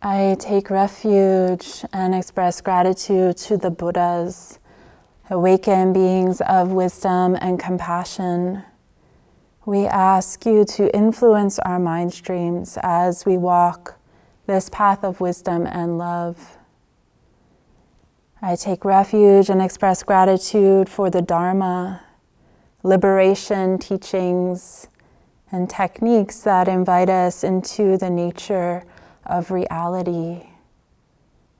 I take refuge and express gratitude to the Buddhas, awakened beings of wisdom and compassion. We ask you to influence our mind streams as we walk this path of wisdom and love. I take refuge and express gratitude for the Dharma, liberation teachings, and techniques that invite us into the nature of reality,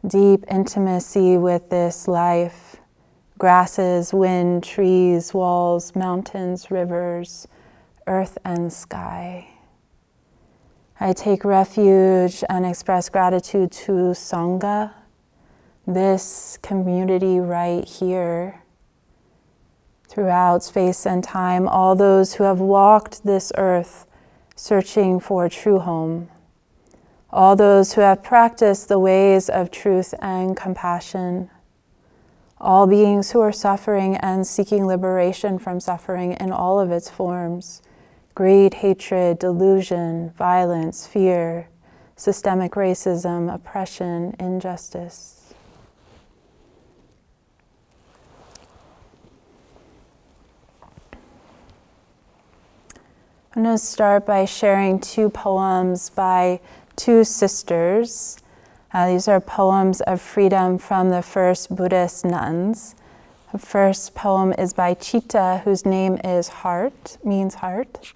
deep intimacy with this life grasses, wind, trees, walls, mountains, rivers, earth, and sky. I take refuge and express gratitude to Sangha this community right here. Throughout space and time, all those who have walked this earth searching for a true home, all those who have practiced the ways of truth and compassion, all beings who are suffering and seeking liberation from suffering in all of its forms greed, hatred, delusion, violence, fear, systemic racism, oppression, injustice. I'm going to start by sharing two poems by two sisters. Uh, these are poems of freedom from the first Buddhist nuns. The first poem is by Citta, whose name is Heart, means heart.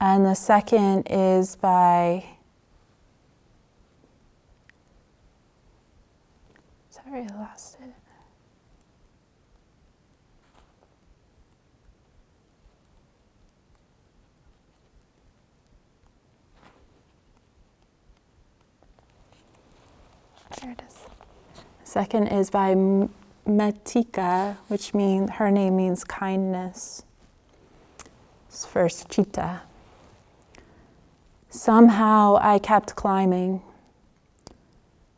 And the second is by, sorry, I lost it. There it is. Second is by Metika, which means her name means kindness. It's first Citta. Somehow I kept climbing,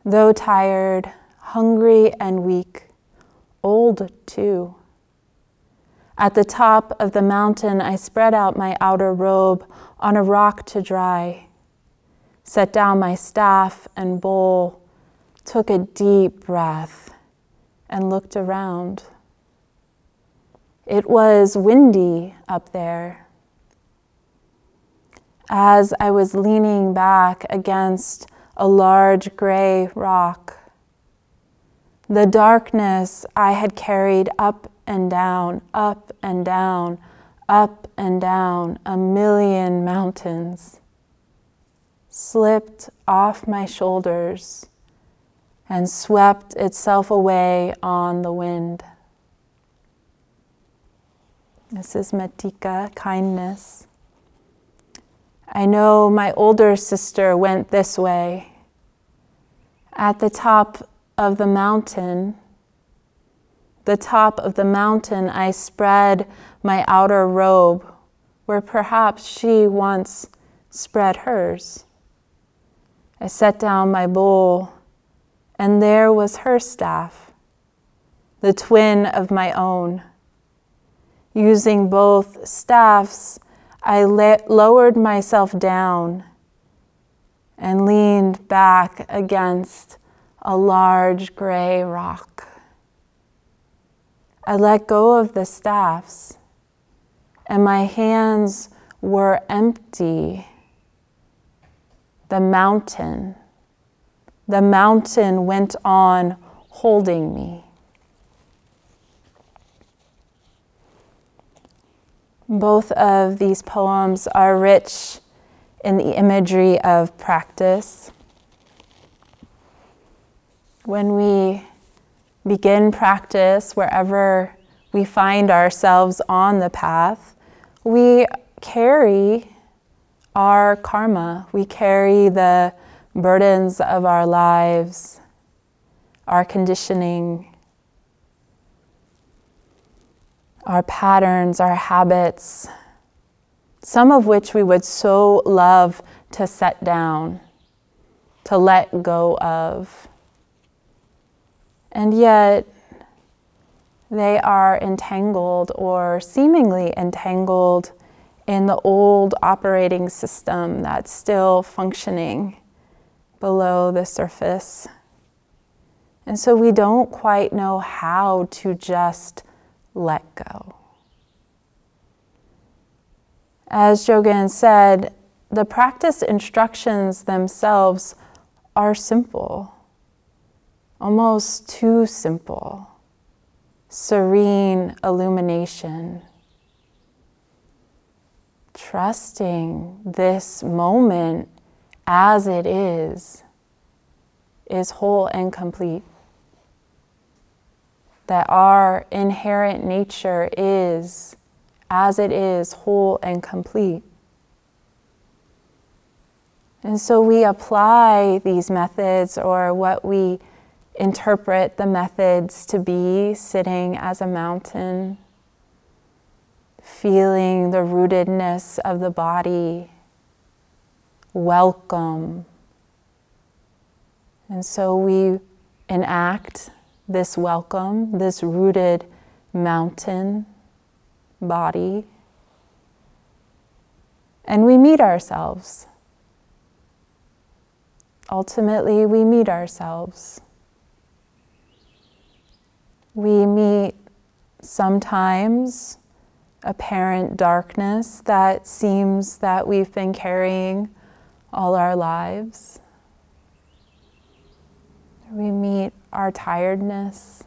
though tired, hungry, and weak, old too. At the top of the mountain, I spread out my outer robe on a rock to dry, set down my staff and bowl took a deep breath and looked around. It was windy up there. As I was leaning back against a large gray rock, the darkness I had carried up and down, up and down, up and down a million mountains slipped off my shoulders and swept itself away on the wind. This is Metika, kindness. I know my older sister went this way. At the top of the mountain, the top of the mountain, I spread my outer robe where perhaps she once spread hers. I set down my bowl and there was her staff, the twin of my own. Using both staffs, I le- lowered myself down and leaned back against a large gray rock. I let go of the staffs, and my hands were empty. The mountain the mountain went on holding me. Both of these poems are rich in the imagery of practice. When we begin practice, wherever we find ourselves on the path, we carry our karma, we carry the burdens of our lives, our conditioning, our patterns, our habits, some of which we would so love to set down, to let go of. And yet, they are entangled or seemingly entangled in the old operating system that's still functioning below the surface. And so we don't quite know how to just let go. As Dogen said, the practice instructions themselves are simple, almost too simple. Serene illumination, trusting this moment as it is, is whole and complete. That our inherent nature is, as it is, whole and complete. And so we apply these methods or what we interpret the methods to be sitting as a mountain, feeling the rootedness of the body, welcome. And so we enact this welcome, this rooted mountain body, and we meet ourselves ultimately we meet ourselves. We meet sometimes apparent darkness that seems that we've been carrying all our lives. We meet our tiredness.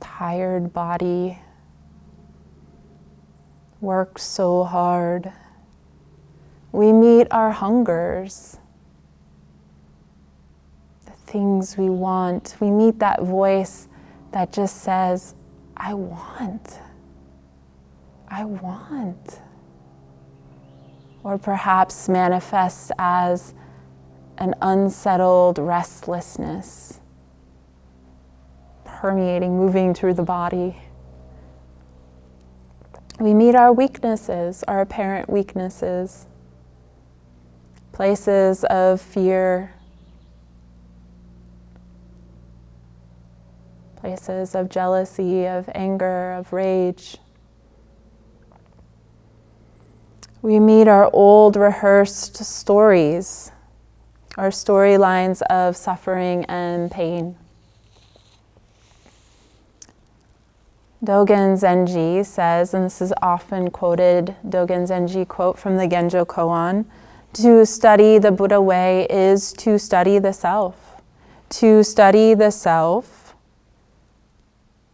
Tired body works so hard we meet our hungers, the things we want. We meet that voice that just says, I want. I want. Or perhaps manifests as an unsettled restlessness permeating, moving through the body. We meet our weaknesses, our apparent weaknesses places of fear, places of jealousy, of anger, of rage. We meet our old rehearsed stories, our storylines of suffering and pain. Dogen Zenji says, and this is often quoted, Dogen Zenji quote from the Genjo Koan to study the Buddha way is to study the self. To study the self,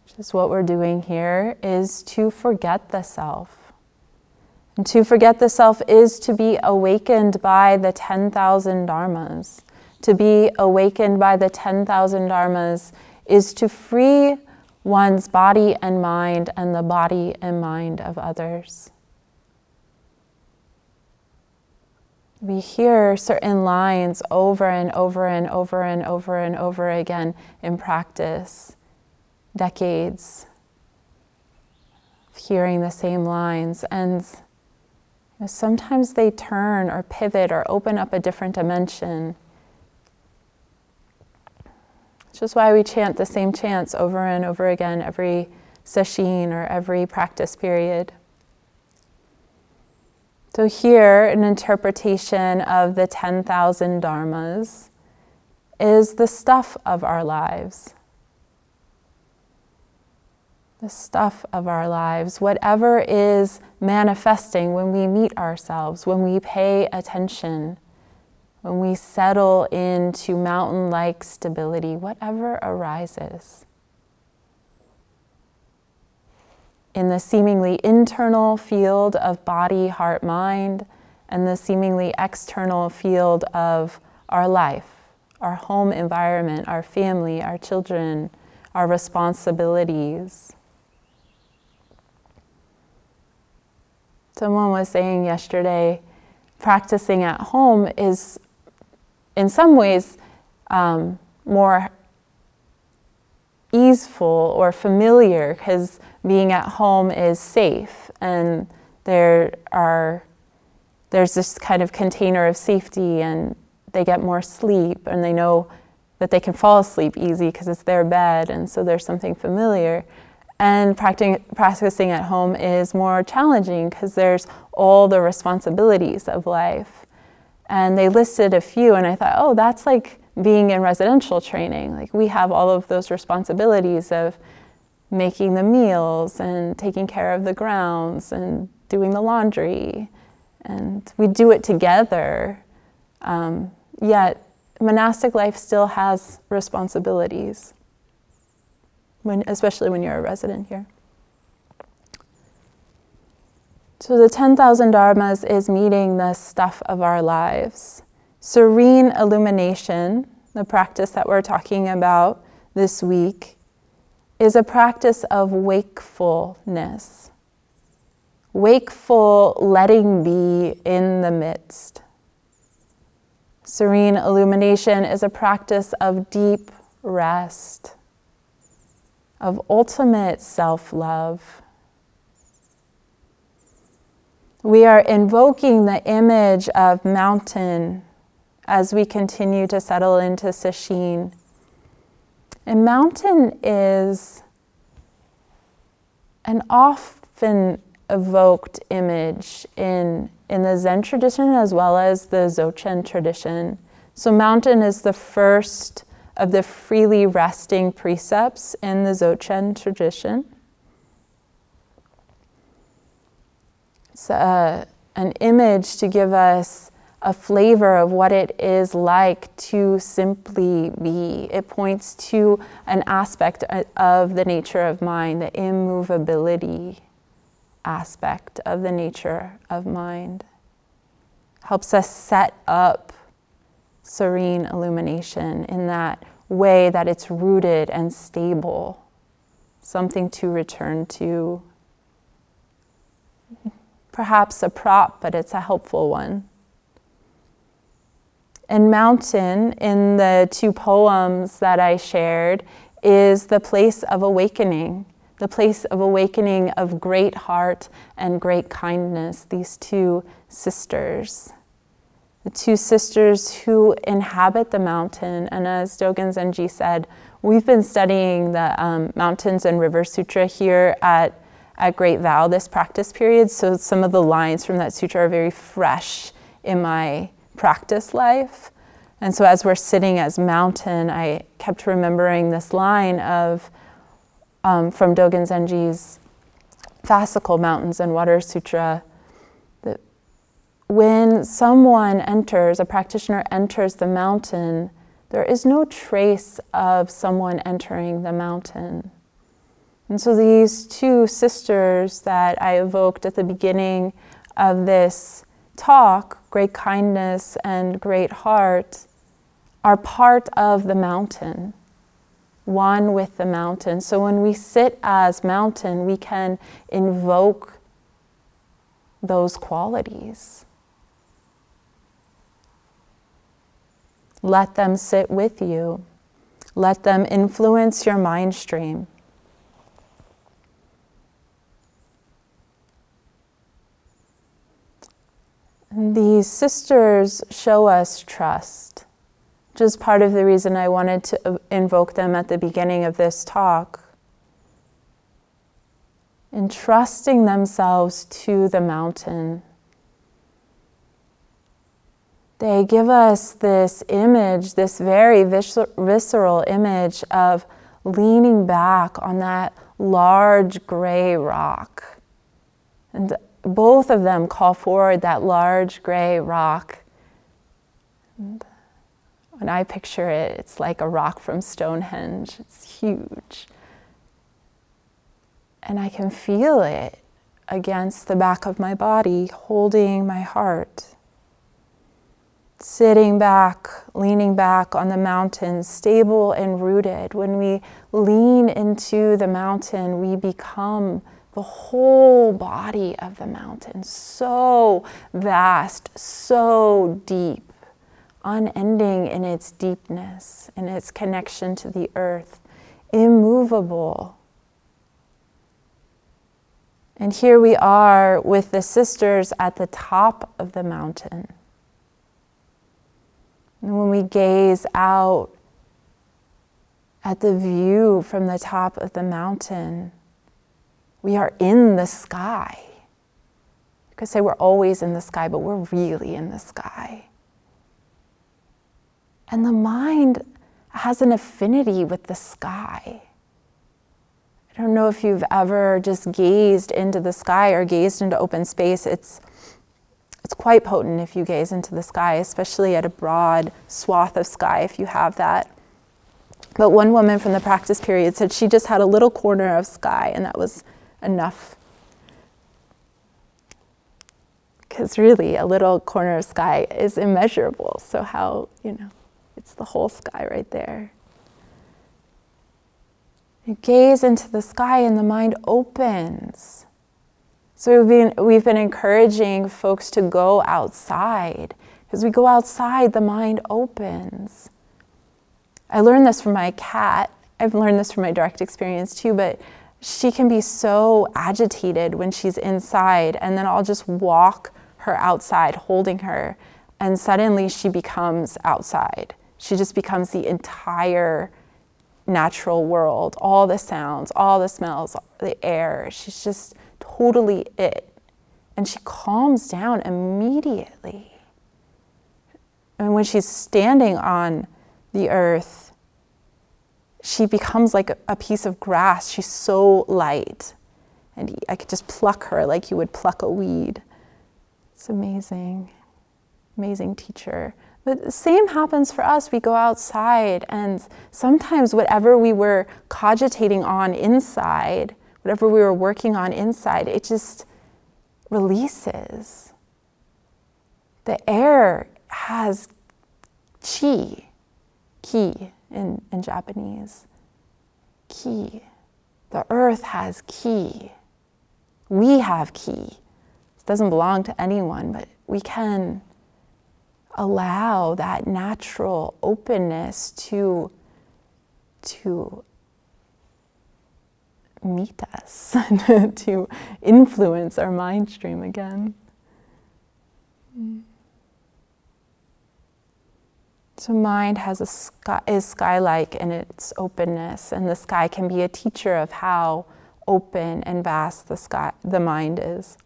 which is what we're doing here, is to forget the self. And to forget the self is to be awakened by the 10,000 dharmas. To be awakened by the 10,000 dharmas is to free one's body and mind and the body and mind of others. we hear certain lines over and over and over and over and over again in practice, decades of hearing the same lines. And sometimes they turn or pivot or open up a different dimension. Which is why we chant the same chants over and over again every sesshin or every practice period. So, here, an interpretation of the 10,000 dharmas is the stuff of our lives. The stuff of our lives, whatever is manifesting when we meet ourselves, when we pay attention, when we settle into mountain like stability, whatever arises. in the seemingly internal field of body, heart, mind, and the seemingly external field of our life, our home environment, our family, our children, our responsibilities. Someone was saying yesterday, practicing at home is in some ways um, more easeful or familiar because being at home is safe and there are there's this kind of container of safety and they get more sleep and they know that they can fall asleep easy because it's their bed and so there's something familiar and practicing, at home is more challenging because there's all the responsibilities of life And they listed a few, and I thought, oh, that's like being in residential training. Like we have all of those responsibilities of making the meals and taking care of the grounds and doing the laundry. And we do it together. Um, yet, monastic life still has responsibilities, when, especially when you're a resident here. So, the 10,000 dharmas is meeting the stuff of our lives. Serene illumination, the practice that we're talking about this week, is a practice of wakefulness. Wakeful letting be in the midst. Serene illumination is a practice of deep rest, of ultimate self love. We are invoking the image of mountain as we continue to settle into Sesshin. And mountain is an often evoked image in, in the Zen tradition as well as the Dzogchen tradition. So, mountain is the first of the freely resting precepts in the Dzogchen tradition. It's a, uh, an image to give us a flavor of what it is like to simply be. It points to an aspect of the nature of mind, the immovability aspect of the nature of mind. Helps us set up serene illumination in that way that it's rooted and stable, something to return to. Perhaps a prop, but it's a helpful one. And mountain, in the two poems that I shared, is the place of awakening, the place of awakening of great heart and great kindness, these two sisters. The two sisters who inhabit the mountain. And as Dogen Zenji said, we've been studying the um, Mountains and River Sutra here at, at Great Vow this practice period. So some of the lines from that sutra are very fresh in my practice life. And so as we're sitting as mountain, I kept remembering this line of um, from Dogen Zenji's Fascicle Mountains and Water Sutra someone enters, a practitioner enters the mountain, there is no trace of someone entering the mountain. And so these two sisters that I evoked at the beginning of this talk, great kindness and great heart, are part of the mountain, one with the mountain. So when we sit as mountain, we can invoke those qualities. Let them sit with you. Let them influence your mind stream. These sisters show us trust, which is part of the reason I wanted to invoke them at the beginning of this talk. Entrusting themselves to the mountain. They give us this image, this very visceral image of leaning back on that large gray rock. And both of them call forward that large gray rock. And when I picture it, it's like a rock from Stonehenge. It's huge. And I can feel it against the back of my body, holding my heart. Sitting back, leaning back on the mountain, stable and rooted. When we lean into the mountain, we become the whole body of the mountain, so vast, so deep, unending in its deepness, in its connection to the earth, immovable. And here we are with the sisters at the top of the mountain. And when we gaze out at the view from the top of the mountain, we are in the sky. You could say we're always in the sky, but we're really in the sky. And the mind has an affinity with the sky. I don't know if you've ever just gazed into the sky or gazed into open space. It's it's quite potent if you gaze into the sky, especially at a broad swath of sky if you have that. But one woman from the practice period said she just had a little corner of sky and that was enough. Because really, a little corner of sky is immeasurable. So, how, you know, it's the whole sky right there. You gaze into the sky and the mind opens. So we've been, we've been encouraging folks to go outside. As we go outside, the mind opens. I learned this from my cat. I've learned this from my direct experience too, but she can be so agitated when she's inside, and then I'll just walk her outside holding her, and suddenly she becomes outside. She just becomes the entire natural world, all the sounds, all the smells, the air. She's just totally it. And she calms down immediately. And when she's standing on the earth, she becomes like a piece of grass. She's so light. And I could just pluck her like you would pluck a weed. It's amazing. Amazing teacher. But the same happens for us. We go outside, and sometimes whatever we were cogitating on inside, whatever we were working on inside, it just releases. The air has chi, ki in, in Japanese. Ki. The earth has ki. We have ki. It doesn't belong to anyone, but we can allow that natural openness to, to meet us, to influence our mind stream again. Mm. So mind has a sky, is sky-like in its openness, and the sky can be a teacher of how open and vast the sky, the mind is.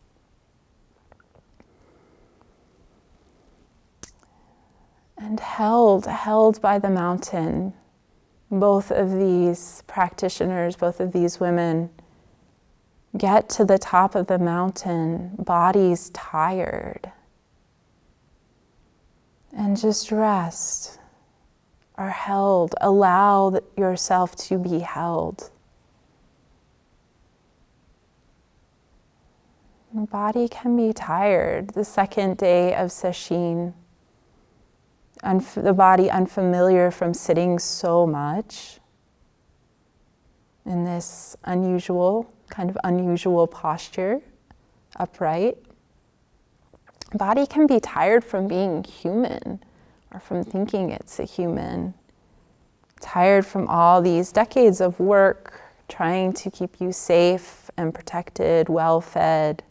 and held, held by the mountain. Both of these practitioners, both of these women, get to the top of the mountain, bodies tired, and just rest, are held. Allow yourself to be held. The body can be tired. The second day of Sesshin unf- the body unfamiliar from sitting so much in this unusual, kind of unusual posture, upright. Body can be tired from being human or from thinking it's a human. Tired from all these decades of work trying to keep you safe and protected, well fed,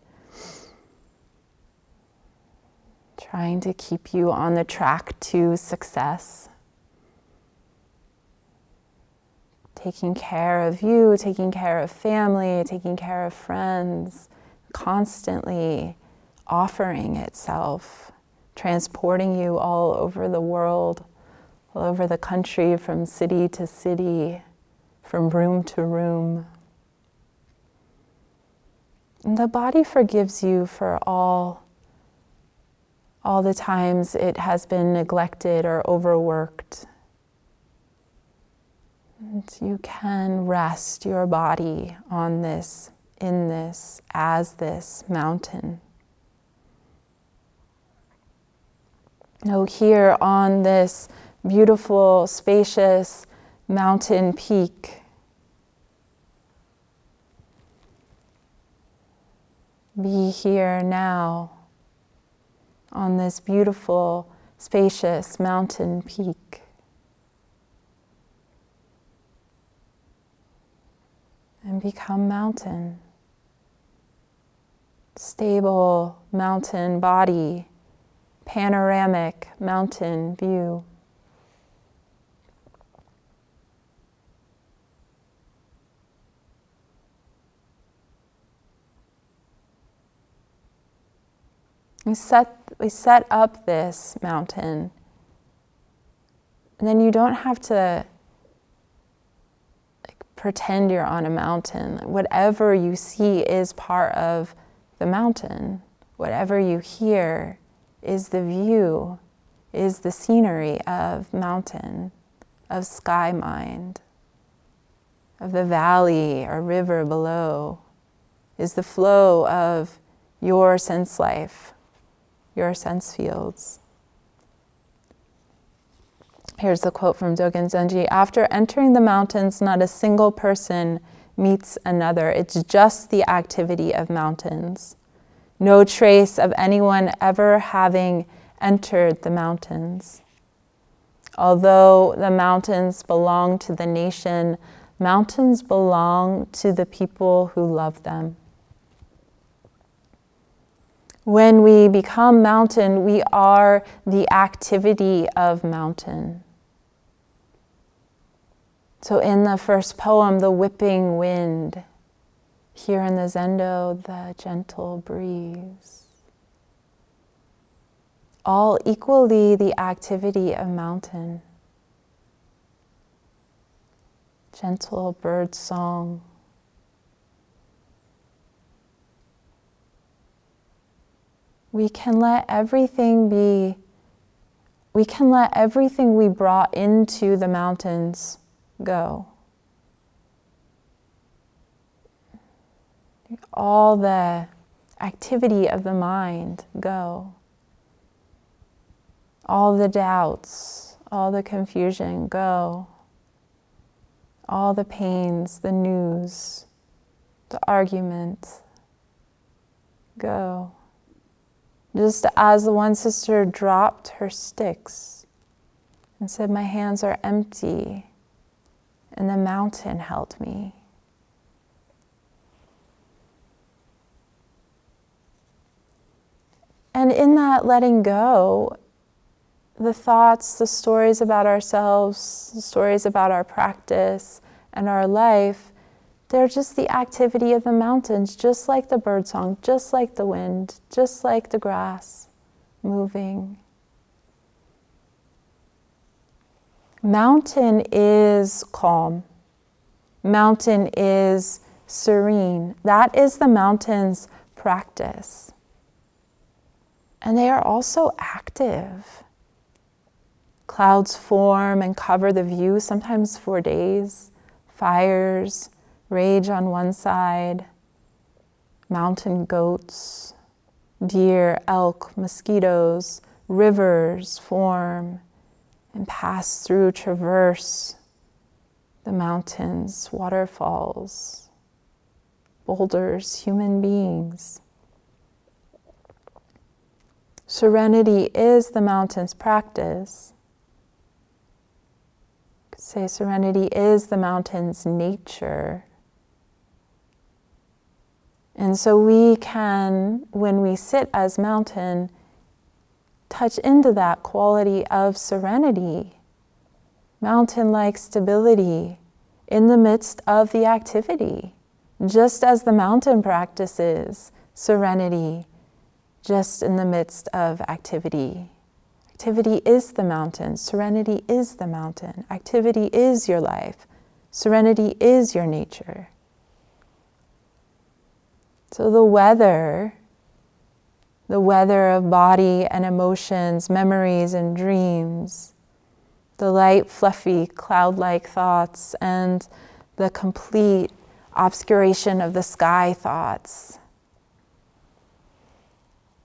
trying to keep you on the track to success. Taking care of you, taking care of family, taking care of friends, constantly offering itself, transporting you all over the world, all over the country, from city to city, from room to room. And the body forgives you for all all the times it has been neglected or overworked. And you can rest your body on this, in this, as this mountain. Now, here on this beautiful, spacious mountain peak, be here now on this beautiful, spacious mountain peak. And become mountain. Stable mountain body, panoramic mountain view. We set, we set up this mountain then you don't have to like, pretend you're on a mountain. Whatever you see is part of the mountain. Whatever you hear is the view, is the scenery of mountain, of sky mind, of the valley or river below, is the flow of your sense life, your sense fields. Here's the quote from Dogen Zenji After entering the mountains, not a single person meets another. It's just the activity of mountains. No trace of anyone ever having entered the mountains. Although the mountains belong to the nation, mountains belong to the people who love them. When we become mountain, we are the activity of mountain. So, in the first poem, the whipping wind, here in the Zendo, the gentle breeze. All equally the activity of mountain. Gentle bird song. We can let everything be, we can let everything we brought into the mountains go. All the activity of the mind go. All the doubts, all the confusion go. All the pains, the news, the argument go. Just as the one sister dropped her sticks and said, My hands are empty and the mountain held me. And in that letting go, the thoughts, the stories about ourselves, the stories about our practice and our life, they're just the activity of the mountains, just like the birdsong, just like the wind, just like the grass moving. Mountain is calm. Mountain is serene. That is the mountain's practice. And they are also active. Clouds form and cover the view, sometimes for days. Fires rage on one side. Mountain goats, deer, elk, mosquitoes, rivers form and pass through, traverse the mountains, waterfalls, boulders, human beings. Serenity is the mountain's practice. Say, serenity is the mountain's nature. And so we can, when we sit as mountain, touch into that quality of serenity, mountain like stability in the midst of the activity, just as the mountain practices serenity just in the midst of activity. Activity is the mountain, serenity is the mountain, activity is your life, serenity is your nature. So the weather the weather of body and emotions, memories and dreams, the light, fluffy, cloud like thoughts, and the complete obscuration of the sky thoughts.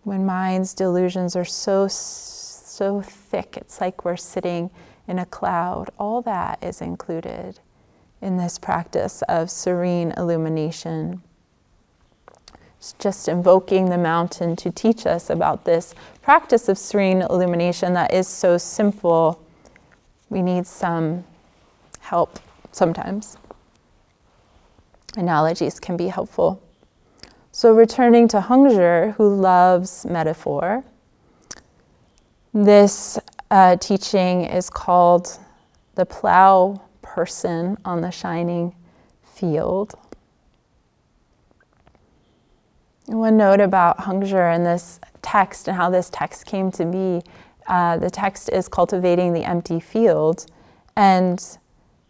When mind's delusions are so, so thick, it's like we're sitting in a cloud, all that is included in this practice of serene illumination. Just invoking the mountain to teach us about this practice of serene illumination that is so simple. We need some help sometimes. Analogies can be helpful. So, returning to Hongzhi, who loves metaphor, this uh, teaching is called The Plow Person on the Shining Field. One note about Hongzhi and this text and how this text came to be Uh, the text is Cultivating the Empty Field. And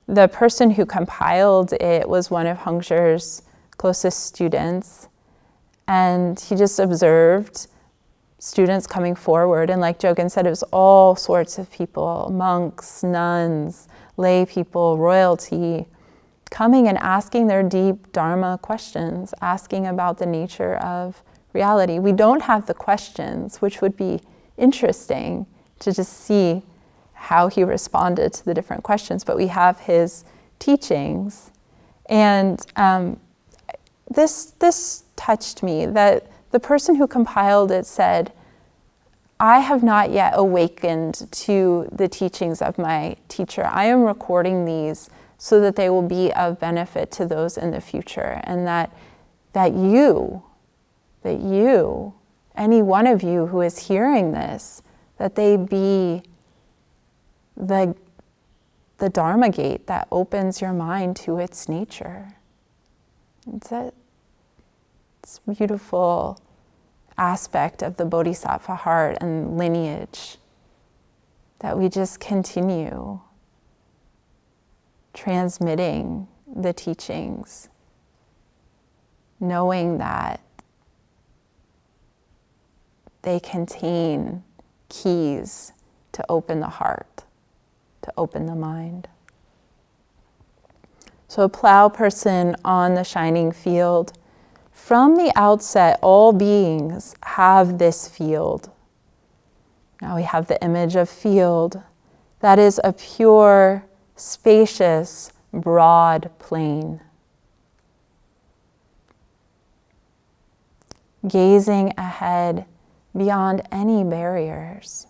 the person who compiled it was one of Hongzhi's closest students. And he just observed students coming forward. And like Jogen said, it was all sorts of people monks, nuns, lay people, royalty coming and asking their deep Dharma questions, asking about the nature of reality. We don't have the questions, which would be interesting to just see how he responded to the different questions, but we have his teachings. And um, this, this touched me that the person who compiled it said, I have not yet awakened to the teachings of my teacher. I am recording these so that they will be of benefit to those in the future and that that you that you any one of you who is hearing this that they be the the dharma gate that opens your mind to its nature. It's a it's beautiful aspect of the bodhisattva heart and lineage that we just continue transmitting the teachings, knowing that they contain keys to open the heart, to open the mind. So, a plow person on the shining field, from the outset, all beings have this field. Now we have the image of field. That is a pure spacious, broad plain. Gazing ahead beyond any barriers.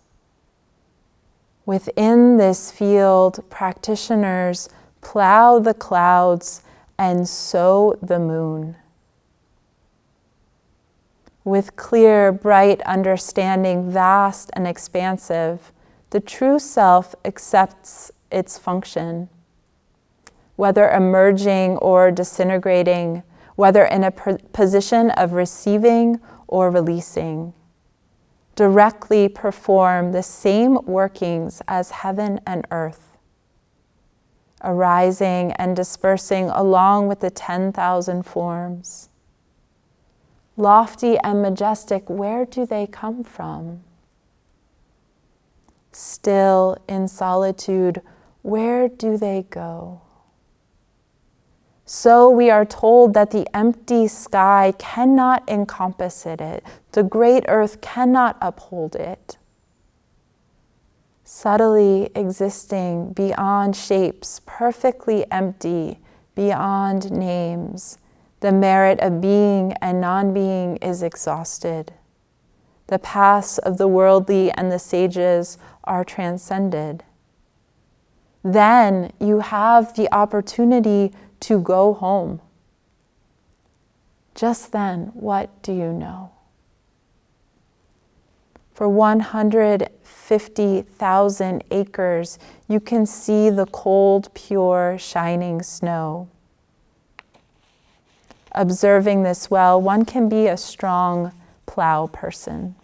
Within this field, practitioners plow the clouds and sow the moon. With clear, bright understanding, vast and expansive, the true self accepts its function, whether emerging or disintegrating, whether in a position of receiving or releasing. Directly perform the same workings as heaven and earth, arising and dispersing along with the 10,000 forms. Lofty and majestic, where do they come from? Still in solitude, where do they go? So we are told that the empty sky cannot encompass it, the great earth cannot uphold it. Subtly existing beyond shapes, perfectly empty, beyond names, the merit of being and non being is exhausted. The paths of the worldly and the sages are transcended then you have the opportunity to go home. Just then, what do you know? For 150,000 acres, you can see the cold, pure, shining snow. Observing this well, one can be a strong plow person.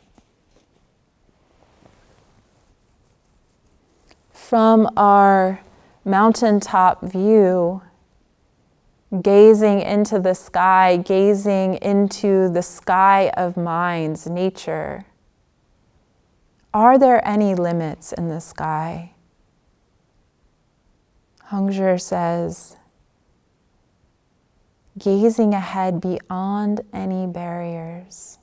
From our mountaintop view, gazing into the sky, gazing into the sky of minds, nature, are there any limits in the sky? Hongzhi says, gazing ahead beyond any barriers.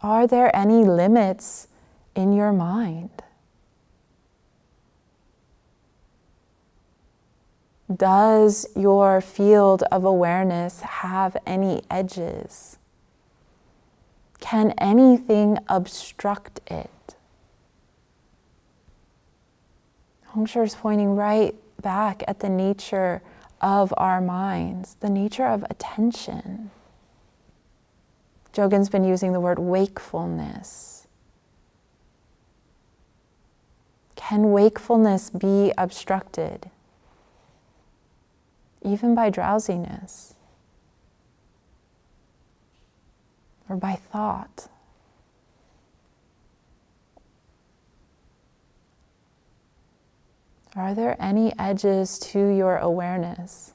Are there any limits in your mind? Does your field of awareness have any edges? Can anything obstruct it? Hongzhi is pointing right back at the nature of our minds, the nature of attention. Jogen's been using the word wakefulness. Can wakefulness be obstructed even by drowsiness or by thought? Are there any edges to your awareness?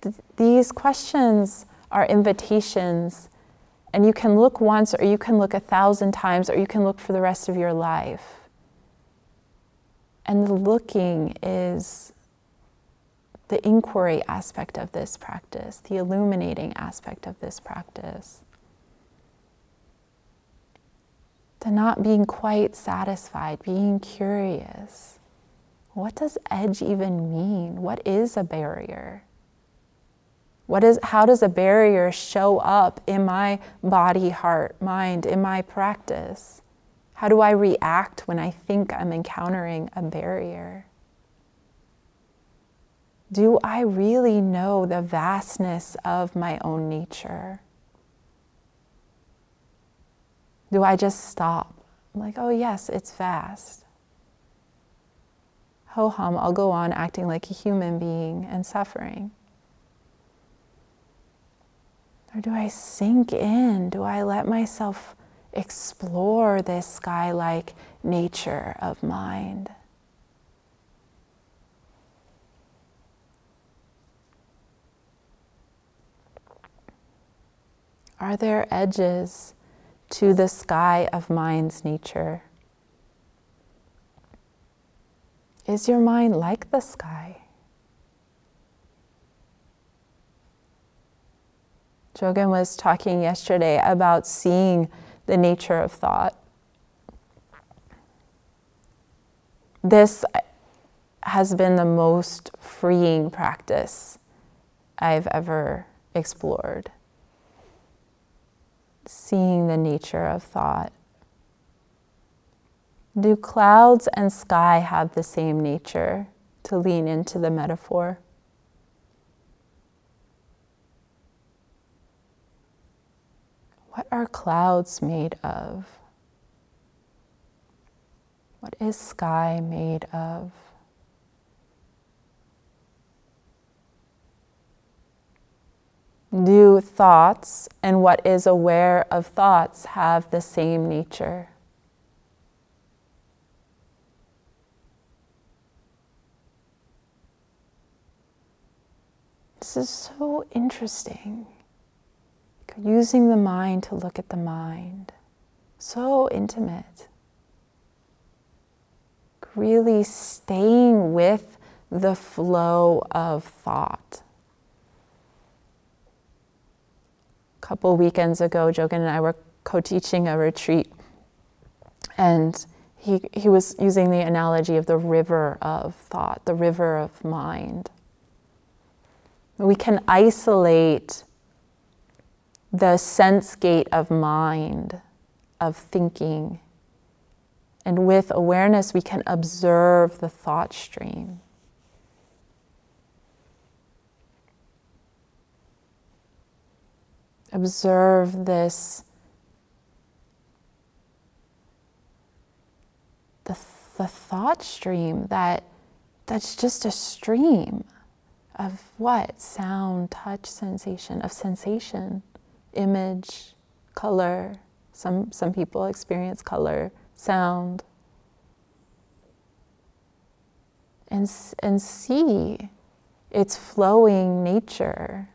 Th- these questions are invitations, and you can look once, or you can look a thousand times, or you can look for the rest of your life. And the looking is the inquiry aspect of this practice, the illuminating aspect of this practice. The not being quite satisfied, being curious. What does edge even mean? What is a barrier? What is, how does a barrier show up in my body, heart, mind, in my practice? How do I react when I think I'm encountering a barrier? Do I really know the vastness of my own nature? Do I just stop? I'm like, oh, yes, it's vast. Ho hum, I'll go on acting like a human being and suffering. Or do I sink in? Do I let myself explore this sky like nature of mind? Are there edges to the sky of mind's nature? Is your mind like the sky? Jogan was talking yesterday about seeing the nature of thought. This has been the most freeing practice I've ever explored. Seeing the nature of thought. Do clouds and sky have the same nature? To lean into the metaphor. What are clouds made of? What is sky made of? Do thoughts and what is aware of thoughts have the same nature? This is so interesting using the mind to look at the mind. So intimate. Really staying with the flow of thought. A couple weekends ago, Jogan and I were co teaching a retreat, and he, he was using the analogy of the river of thought, the river of mind. We can isolate the sense gate of mind, of thinking. And with awareness, we can observe the thought stream. Observe this, the, the thought stream that that's just a stream of what? Sound, touch, sensation, of sensation image, color. Some, some people experience color, sound. And, and see its flowing nature.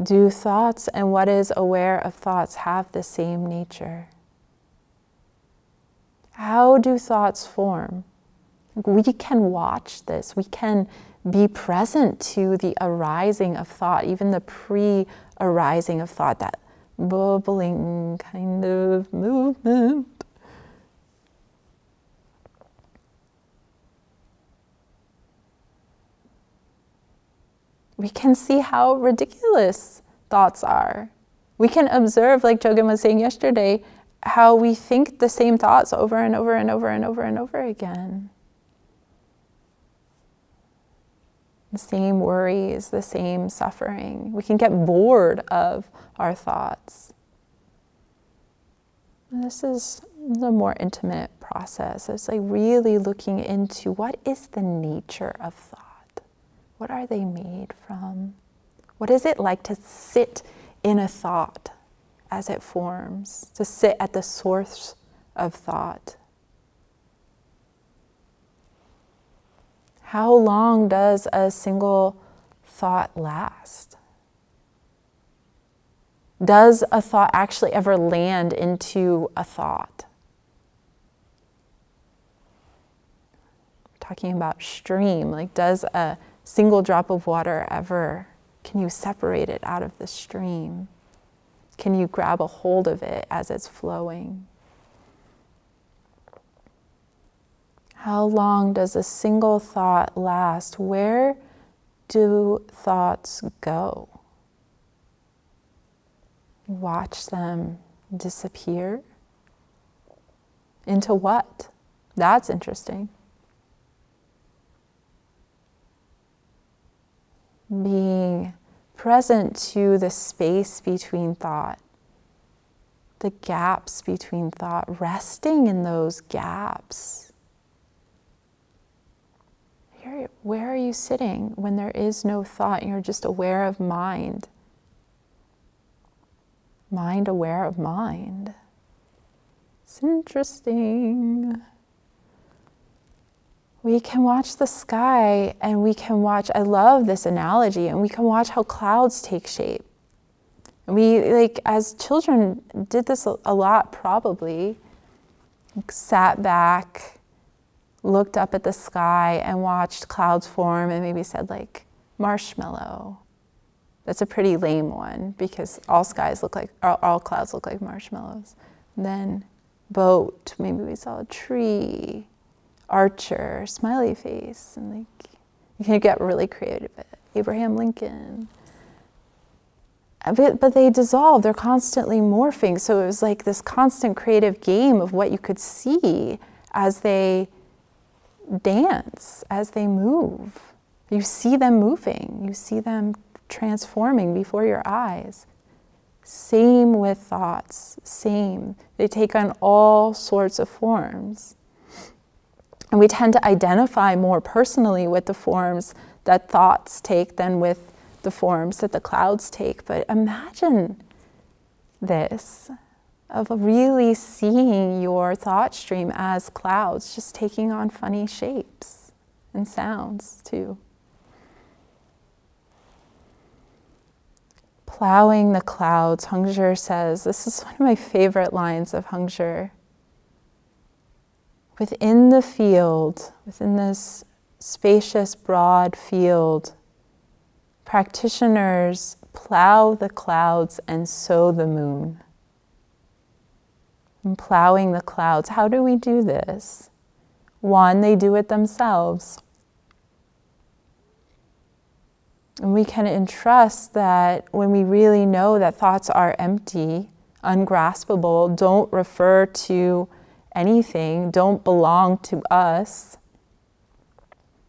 Do thoughts and what is aware of thoughts have the same nature? How do thoughts form? We can watch this. We can be present to the arising of thought, even the pre arising of thought, that bubbling kind of movement. We can see how ridiculous thoughts are. We can observe, like Jogan was saying yesterday, how we think the same thoughts over and over and over and over and over again. Same worries, the same suffering. We can get bored of our thoughts. And this is a more intimate process. It's like really looking into what is the nature of thought? What are they made from? What is it like to sit in a thought as it forms, to sit at the source of thought? How long does a single thought last? Does a thought actually ever land into a thought? Talking about stream, like, does a single drop of water ever, can you separate it out of the stream? Can you grab a hold of it as it's flowing? How long does a single thought last? Where do thoughts go? Watch them disappear. Into what? That's interesting. Being present to the space between thought, the gaps between thought, resting in those gaps where, where are you sitting when there is no thought and you're just aware of mind? Mind aware of mind. It's interesting. We can watch the sky and we can watch, I love this analogy, and we can watch how clouds take shape. we, like, as children, did this a lot probably. Sat back, looked up at the sky and watched clouds form and maybe said like marshmallow. That's a pretty lame one because all skies look like all, clouds look like marshmallows. Then boat, maybe we saw a tree, archer, smiley face, and like you can get really creative. with Abraham Lincoln. But, but they dissolve, they're constantly morphing. So it was like this constant creative game of what you could see as they dance as they move. You see them moving, you see them transforming before your eyes. Same with thoughts, same. They take on all sorts of forms. And we tend to identify more personally with the forms that thoughts take than with the forms that the clouds take. But imagine this of really seeing your thought stream as clouds, just taking on funny shapes and sounds too. Plowing the clouds, Hongzhi says, this is one of my favorite lines of Hongzhi. Within the field, within this spacious, broad field, practitioners plow the clouds and sow the moon and plowing the clouds. How do we do this? One, they do it themselves. And we can entrust that when we really know that thoughts are empty, ungraspable, don't refer to anything, don't belong to us.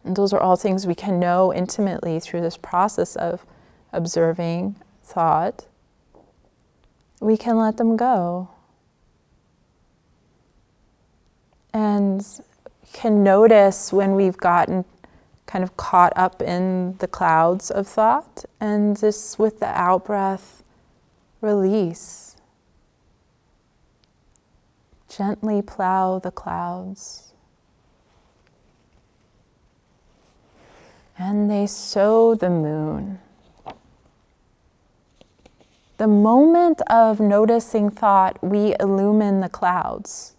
And those are all things we can know intimately through this process of observing thought. We can let them go. And can notice when we've gotten kind of caught up in the clouds of thought, and just with the out breath, release. Gently plow the clouds. And they sow the moon. The moment of noticing thought, we illumine the clouds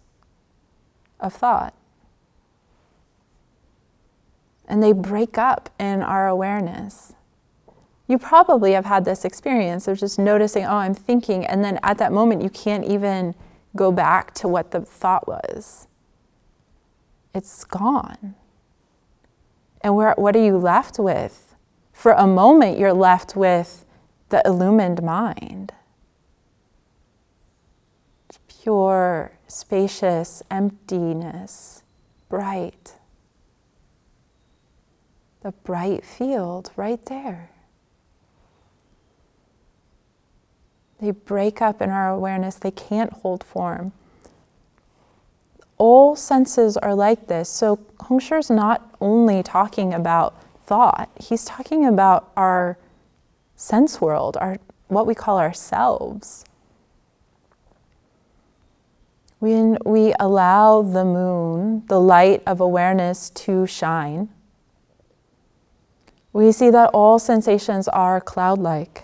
of thought. And they break up in our awareness. You probably have had this experience of just noticing, oh, I'm thinking, and then at that moment you can't even go back to what the thought was. It's gone. And where, what are you left with? For a moment, you're left with the illumined mind. Pure spacious emptiness, bright. The bright field right there. They break up in our awareness, they can't hold form. All senses are like this. So Hongzhi is not only talking about thought, he's talking about our sense world, our what we call ourselves. When we allow the moon, the light of awareness, to shine, we see that all sensations are cloud like.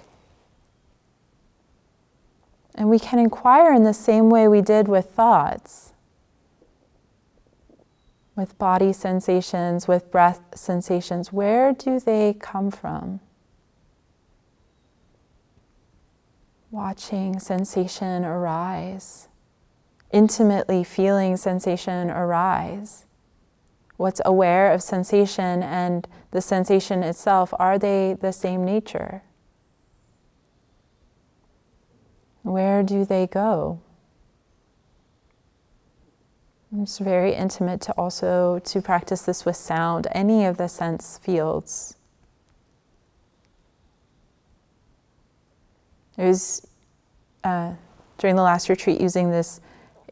And we can inquire in the same way we did with thoughts, with body sensations, with breath sensations. Where do they come from? Watching sensation arise, intimately feeling sensation arise. What's aware of sensation and the sensation itself, are they the same nature? Where do they go? It's very intimate to also to practice this with sound, any of the sense fields. It was uh, during the last retreat using this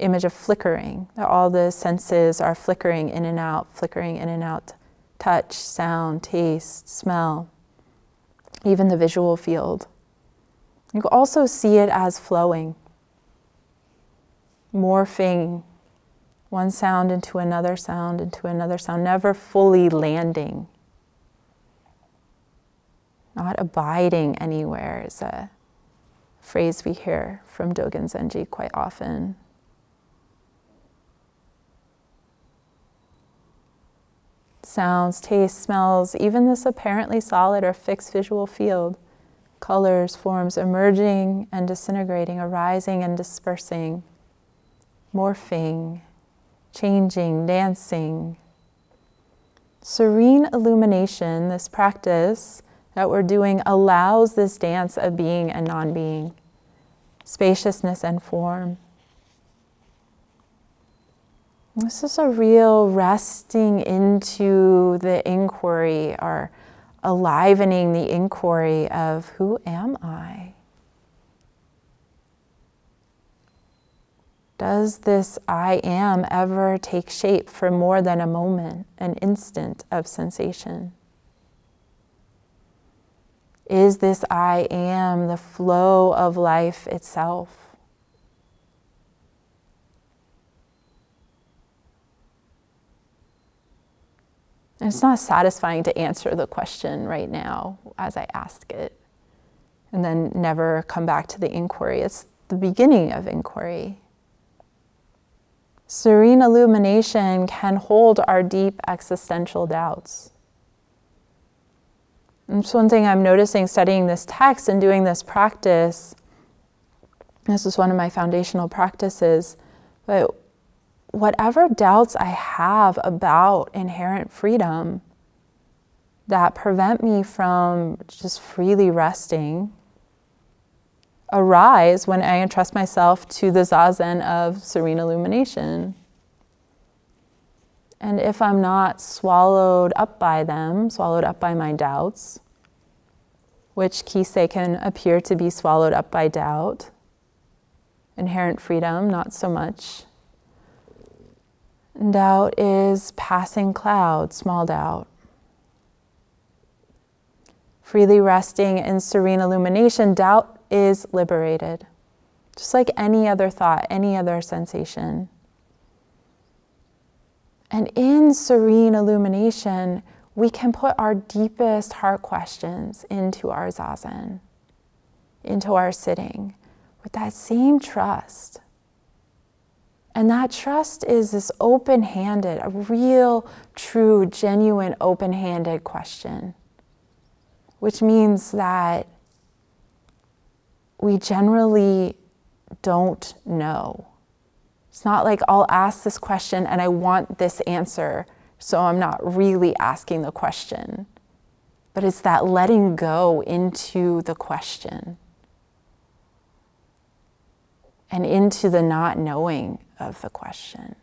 image of flickering, that all the senses are flickering in and out, flickering in and out touch, sound, taste, smell, even the visual field. You can also see it as flowing, morphing one sound into another sound, into another sound, never fully landing. Not abiding anywhere is a phrase we hear from Dogen Zenji quite often. Sounds, tastes, smells, even this apparently solid or fixed visual field colors, forms emerging and disintegrating, arising and dispersing, morphing, changing, dancing. Serene illumination, this practice that we're doing, allows this dance of being and non being, spaciousness and form. This is a real resting into the inquiry or alivening the inquiry of who am I? Does this I am ever take shape for more than a moment, an instant of sensation? Is this I am the flow of life itself? And it's not satisfying to answer the question right now as I ask it and then never come back to the inquiry. It's the beginning of inquiry. Serene illumination can hold our deep existential doubts. And it's one thing I'm noticing studying this text and doing this practice. This is one of my foundational practices. But whatever doubts I have about inherent freedom that prevent me from just freely resting arise when I entrust myself to the zazen of serene illumination. And if I'm not swallowed up by them, swallowed up by my doubts, which Kisei can appear to be swallowed up by doubt, inherent freedom, not so much. Doubt is passing cloud, small doubt. Freely resting in serene illumination, doubt is liberated, just like any other thought, any other sensation. And in serene illumination, we can put our deepest heart questions into our zazen, into our sitting, with that same trust and that trust is this open handed, a real, true, genuine, open handed question, which means that we generally don't know. It's not like I'll ask this question and I want this answer, so I'm not really asking the question. But it's that letting go into the question and into the not knowing of the question.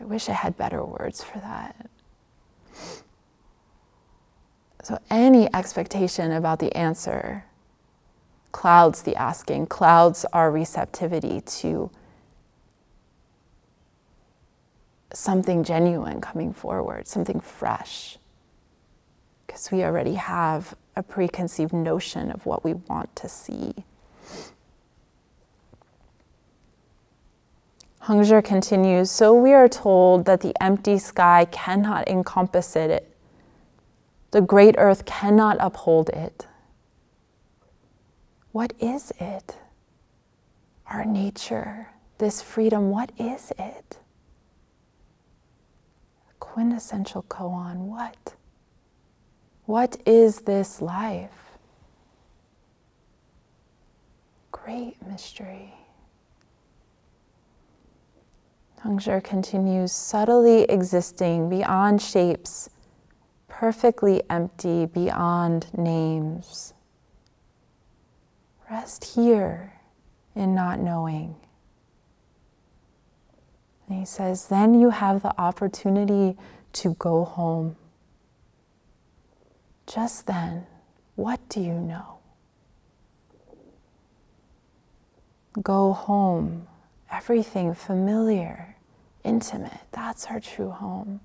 I wish I had better words for that. So, any expectation about the answer clouds the asking, clouds our receptivity to something genuine coming forward, something fresh. Because we already have a preconceived notion of what we want to see. Hongzhi continues So we are told that the empty sky cannot encompass it, the great earth cannot uphold it. What is it? Our nature, this freedom, what is it? Quintessential koan, what? What is this life? Great mystery. Hongzhi continues subtly existing beyond shapes, perfectly empty beyond names. Rest here in not knowing. And he says, then you have the opportunity to go home. Just then, what do you know? Go home, everything familiar, intimate. That's our true home.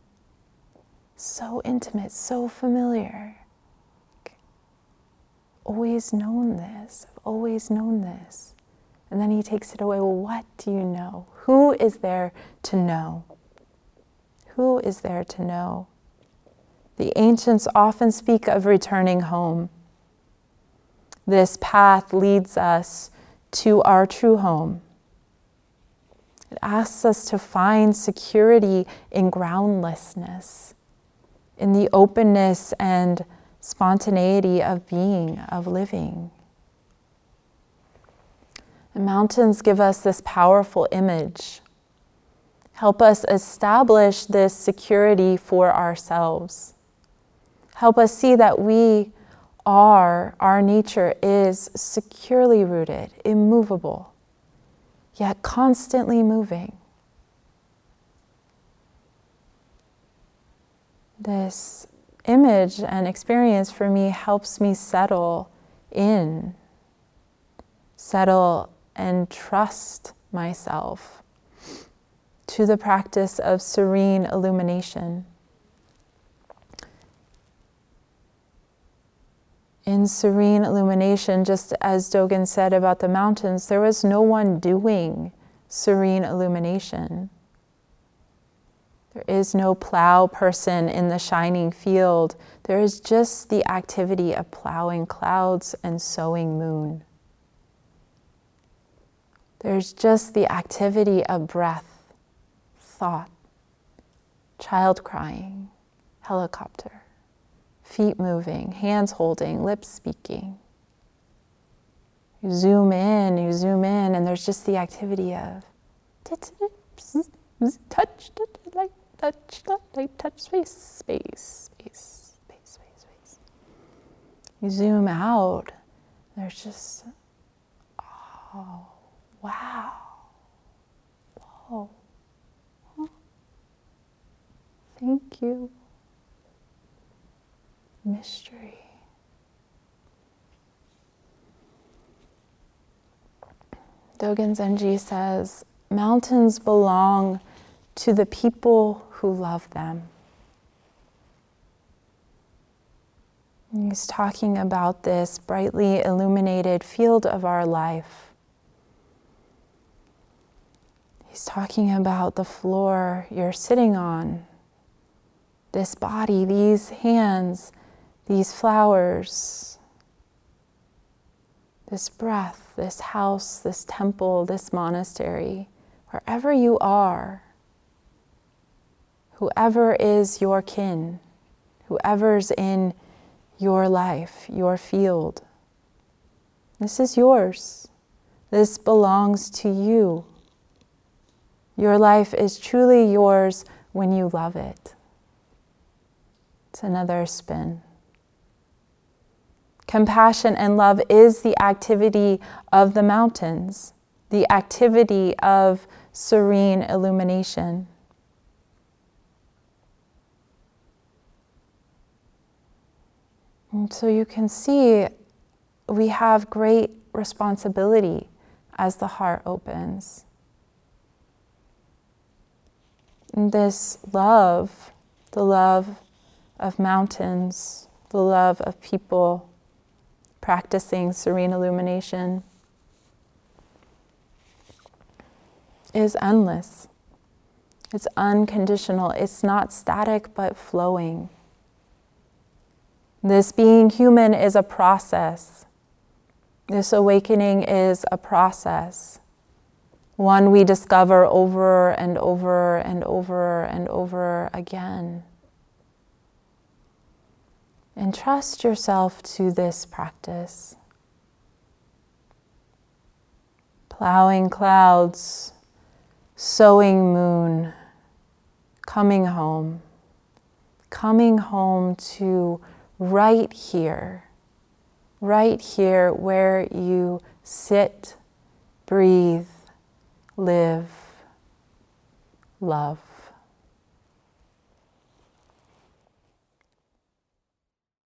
So intimate, so familiar. Always known this, I've always known this. And then he takes it away. Well, what do you know? Who is there to know? Who is there to know? The ancients often speak of returning home. This path leads us to our true home. It asks us to find security in groundlessness, in the openness and spontaneity of being, of living. The mountains give us this powerful image, help us establish this security for ourselves. Help us see that we are, our nature is securely rooted, immovable, yet constantly moving. This image and experience for me helps me settle in, settle and trust myself to the practice of serene illumination. In serene illumination, just as Dogen said about the mountains, there was no one doing serene illumination. There is no plow person in the shining field. There is just the activity of plowing clouds and sowing moon. There's just the activity of breath, thought, child crying, helicopter feet moving, hands holding, lips speaking. You zoom in, you zoom in, and there's just the activity of touch, light, touch, light, touch, space, space, space, space, space, space. You zoom out, there's just, oh, wow, whoa, thank you mystery. Dogen Zenji says, Mountains belong to the people who love them. And he's talking about this brightly illuminated field of our life. He's talking about the floor you're sitting on, this body, these hands, these flowers, this breath, this house, this temple, this monastery, wherever you are, whoever is your kin, whoever's in your life, your field. This is yours. This belongs to you. Your life is truly yours when you love it. It's another spin. Compassion and love is the activity of the mountains, the activity of serene illumination. And so you can see we have great responsibility as the heart opens. And this love, the love of mountains, the love of people, practicing serene illumination is endless. It's unconditional. It's not static but flowing. This being human is a process. This awakening is a process, one we discover over and over and over and over again. Entrust yourself to this practice. Plowing clouds, sowing moon, coming home, coming home to right here, right here where you sit, breathe, live, love.